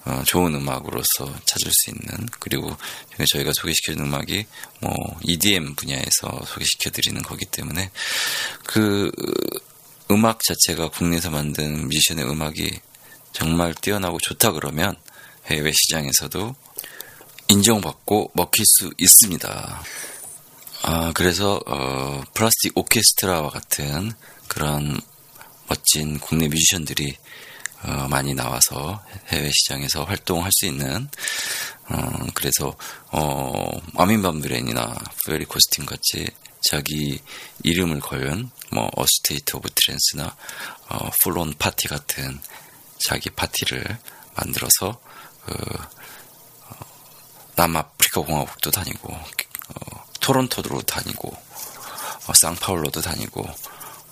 어, 좋은 음악으로서 찾을 수 있는 그리고 저희가 소개시켜준 음악이 뭐 EDM 분야에서 소개시켜드리는 거기 때문에 그 음악 자체가 국내에서 만든 뮤지션의 음악이 정말 뛰어나고 좋다 그러면 해외 시장에서도 인정받고 먹힐 수 있습니다. 아, 그래서 어, 플라스틱 오케스트라와 같은 그런 멋진 국내 뮤지션들이 어, 많이 나와서 해외 시장에서 활동할 수 있는 어, 그래서 어, 아민 반 뷰렌이나 페리 코스텐 같이 자기 이름을 걸은 뭐 A State of Trance나 어, Full On 파티 같은 자기 파티를 만들어서 그 어, 남아프리카 공화국도 다니고 어, 토론토도 다니고 어, 상파울로도 다니고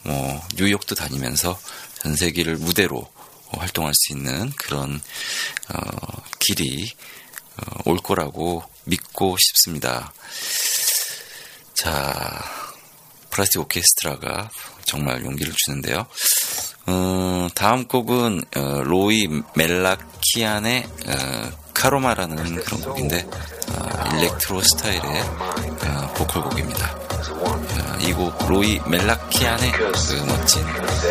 뭐 뉴욕도 다니면서 전 세계를 무대로 활동할 수 있는 그런 어, 길이 어, 올 거라고 믿고 싶습니다. 자, 플라스틱 오케스트라가 정말 용기를 주는데요. 어, 다음 곡은 어, 로이 멜라키안의 어, 카로마라는 그런 곡인데 어, 일렉트로 스타일의 어, 보컬 곡입니다. 어, 이곡 로이 멜라키안의 그 멋진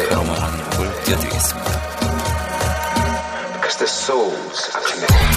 카로마라는 곡을 띄워드리겠습니다. the souls of humanity.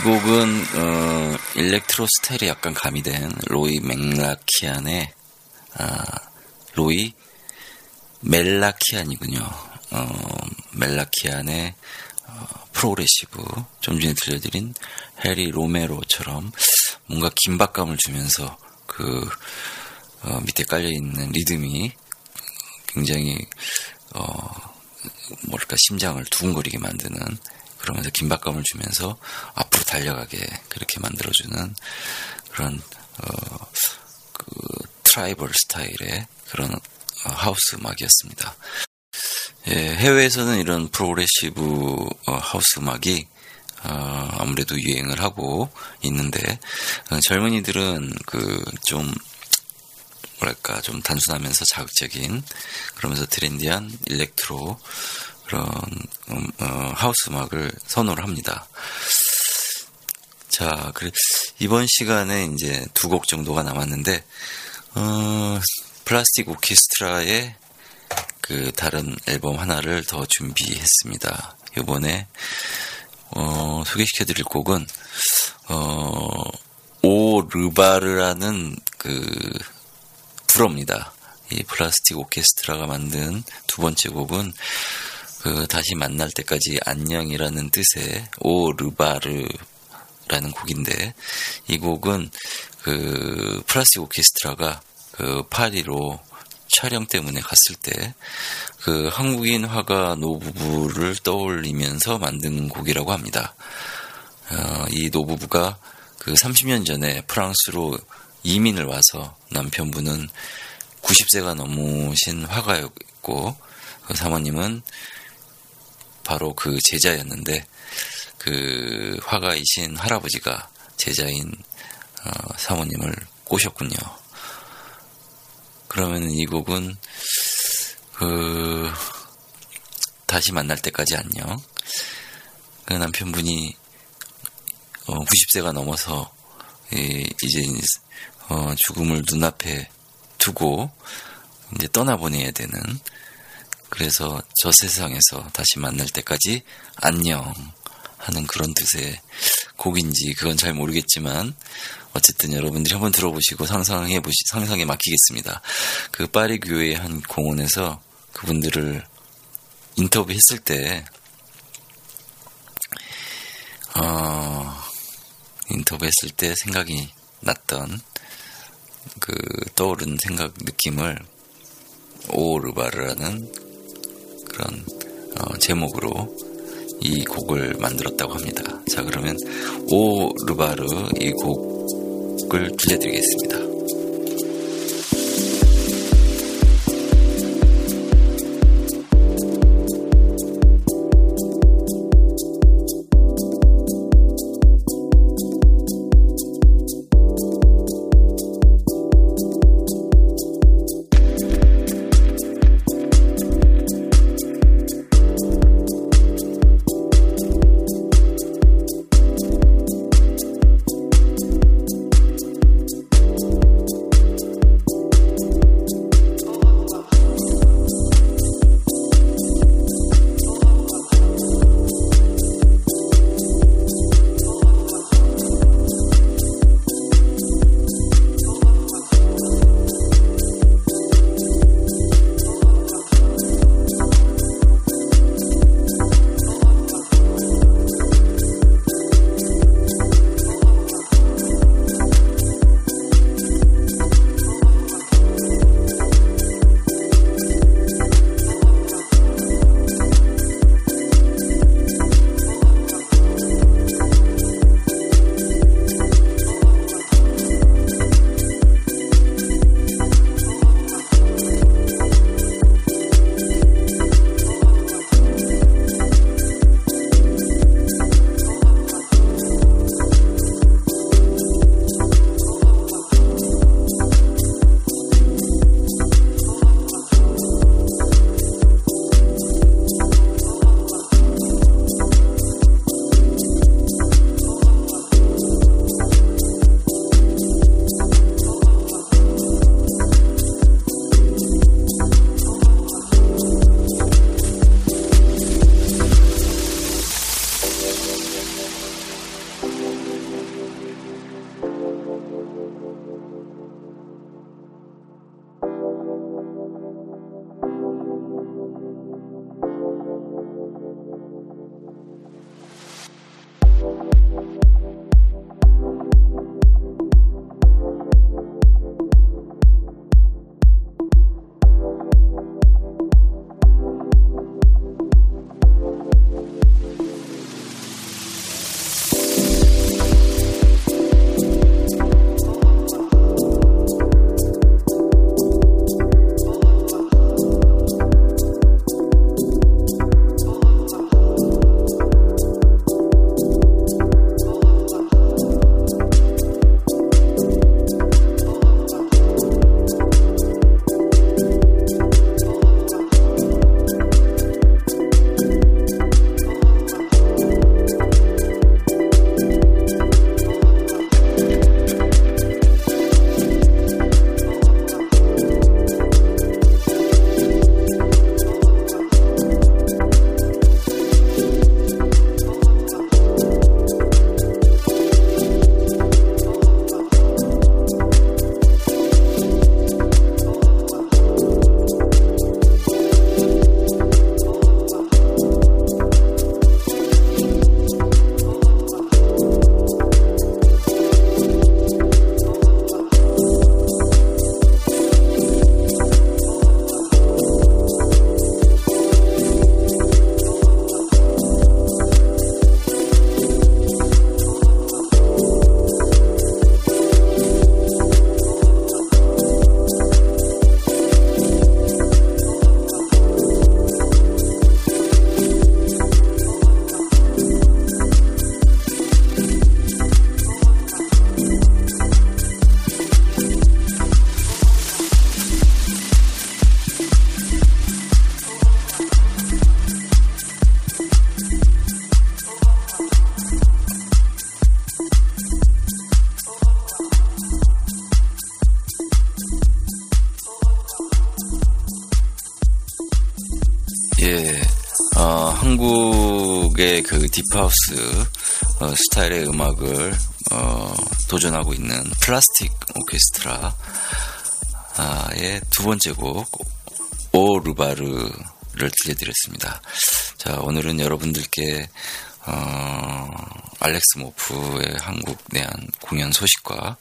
이 곡은 어, electro 스타일이 약간 가미된 로이 맥라키안의 아, 로이 멜라키안이군요. 어, 멜라키안의 어, progressive 좀 전에 들려드린 해리 로메로처럼 뭔가 긴박감을 주면서 그 어, 밑에 깔려 있는 리듬이 굉장히 어, 뭐랄까 심장을 두근거리게 만드는 그러면서 긴박감을 주면서 앞으로 달려가게 그렇게 만들어주는 그런 어, 그 tribal 스타일의 그런 어, 하우스 음악이었습니다. 예, 해외에서는 이런 progressive 어, 하우스 음악이 어, 아무래도 유행을 하고 있는데 어, 젊은이들은 그좀 뭐랄까 좀 단순하면서 자극적인 그러면서 trendy한 electro 그런 음, 어, 하우스 음악을 선호를 합니다. 자, 그래 이번 시간에 이제 두 곡 정도가 남았는데 어, 플라스틱 오케스트라의 그 다른 앨범 하나를 더 준비했습니다. 이번에 어, 소개시켜 드릴 곡은 어, Au Revoir라는 그 불어입니다. 이 플라스틱 오케스트라가 만든 두 번째 곡은 그 다시 만날 때까지 안녕이라는 뜻의 오 르바르라는 곡인데 이 곡은 그 플라스틱 오케스트라가 그 파리로 촬영 때문에 갔을 때 그 한국인 화가 노부부를 떠올리면서 만든 곡이라고 합니다. 어, 이 노부부가 그 30년 전에 프랑스로 이민을 와서 남편분은 90세가 넘으신 화가였고 그 사모님은 바로 그 제자였는데 그 화가이신 할아버지가 제자인 어, 사모님을 꼬셨군요. 그러면 이 곡은 그 다시 만날 때까지 안녕. 그 남편분이 어, 90세가 넘어서 이, 이제 어, 죽음을 눈앞에 두고 이제 떠나보내야 되는 그래서 저 세상에서 다시 만날 때까지 안녕 하는 그런 뜻의 곡인지 그건 잘 모르겠지만 어쨌든 여러분들이 한번 들어보시고 상상해 보시 상상에 맡기겠습니다. 그 파리 교회의 한 공원에서 그분들을 인터뷰했을 때 어, 인터뷰했을 때 생각이 났던 그 떠오른 생각 느낌을 오르바르라는 그런 어, 제목으로 이 곡을 만들었다고 합니다. 자 그러면 오 르바르 이 곡을 들려드리겠습니다. 딥하우스 어, 스타일의 음악을 어, 도전하고 있는 플라스틱 오케스트라의 두 번째 곡 오르바르를 들려드렸습니다. 자 오늘은 여러분들께 어, 알렉스 모프의 한국 내한 공연 소식과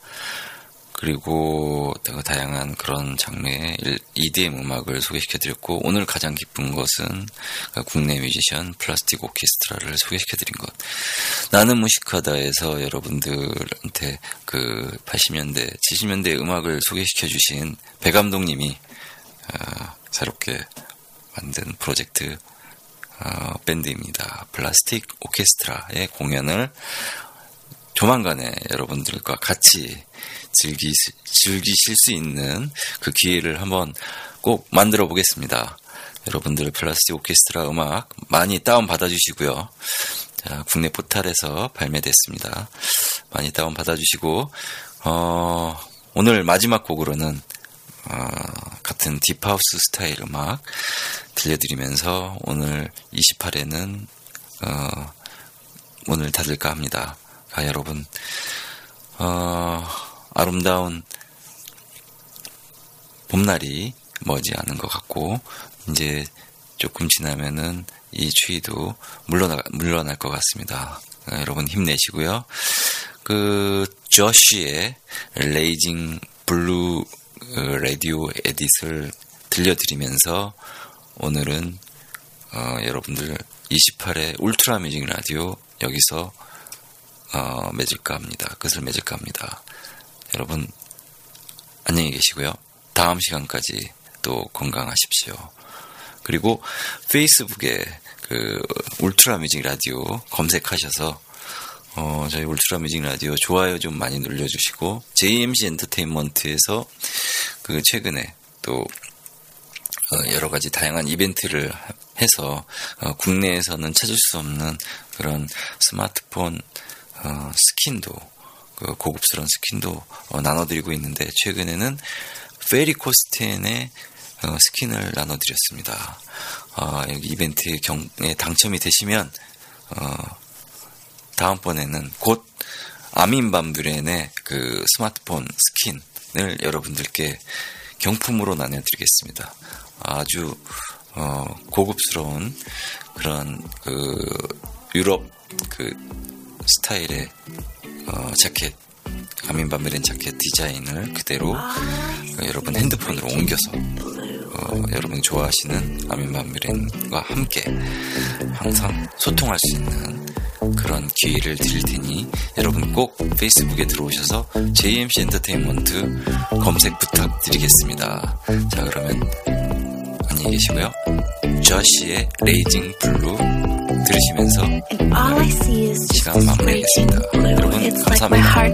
그리고 다양한 그런 장르의 EDM 음악을 소개시켜드렸고 오늘 가장 기쁜 것은 국내 뮤지션 플라스틱 오케스트라를 소개시켜드린 것. 나는 무식하다에서 여러분들한테 그 80년대, 70년대 음악을 소개시켜주신 배 감독님이 어, 새롭게 만든 프로젝트 어, 밴드입니다. 플라스틱 오케스트라의 공연을 조만간에 여러분들과 같이 즐기, 즐기실 수 있는 그 기회를 한번 꼭 만들어 보겠습니다. 여러분들 플라스틱 오케스트라 음악 많이 다운 받아 주시고요. 자, 국내 포탈에서 발매됐습니다. 많이 다운 받아 주시고, 어, 오늘 마지막 곡으로는, 어, 같은 deep house 스타일 음악 들려드리면서 오늘 28회는, 어, 문을 닫을까 합니다. 아, 여러분, 어, 아름다운 봄날이 머지 않은 것 같고, 이제 조금 지나면은 이 추위도 물러나, 물러날 것 같습니다. 아, 여러분 힘내시고요. 그, 저쉬의 Raging Blue Radio Edit을 들려드리면서 오늘은 어, 여러분들 28회 울트라 뮤직 라디오 여기서 어, 맺을까 합니다. 끝을 맺을까 합니다. 여러분 안녕히 계시고요. 다음 시간까지 또 건강하십시오. 그리고 페이스북에 그 울트라 뮤직 라디오 검색하셔서 어, 저희 울트라 뮤직 라디오 좋아요 좀 많이 눌러주시고 JMC 엔터테인먼트에서 그 최근에 또 어, 여러 가지 다양한 이벤트를 해서 어, 국내에서는 찾을 수 없는 그런 스마트폰 어, 스킨도 그 고급스러운 스킨도 어, 나눠드리고 있는데 최근에는 페리코스텐의 어, 스킨을 나눠드렸습니다. 어, 여기 이벤트 경에 당첨이 되시면 어, 다음번에는 곧 아민 반 뷰렌의 그 스마트폰 스킨을 여러분들께 경품으로 나눠드리겠습니다. 아주 어, 고급스러운 그런 그 유럽 그 스타일의 어, 자켓 아민밤브렌 자켓 디자인을 그대로 어, 여러분 핸드폰으로 옮겨서 어, 여러분이 좋아하시는 아민밤브렌과 함께 항상 소통할 수 있는 그런 기회를 드릴 테니 여러분 꼭 페이스북에 들어오셔서 JMC 엔터테인먼트 검색 부탁드리겠습니다. 자 그러면 안녕히 계시고요. 저쉬의 Raging Blue 들으시면서 All I see is just 시간 마무리하겠습니다. 여러분 감사합니다.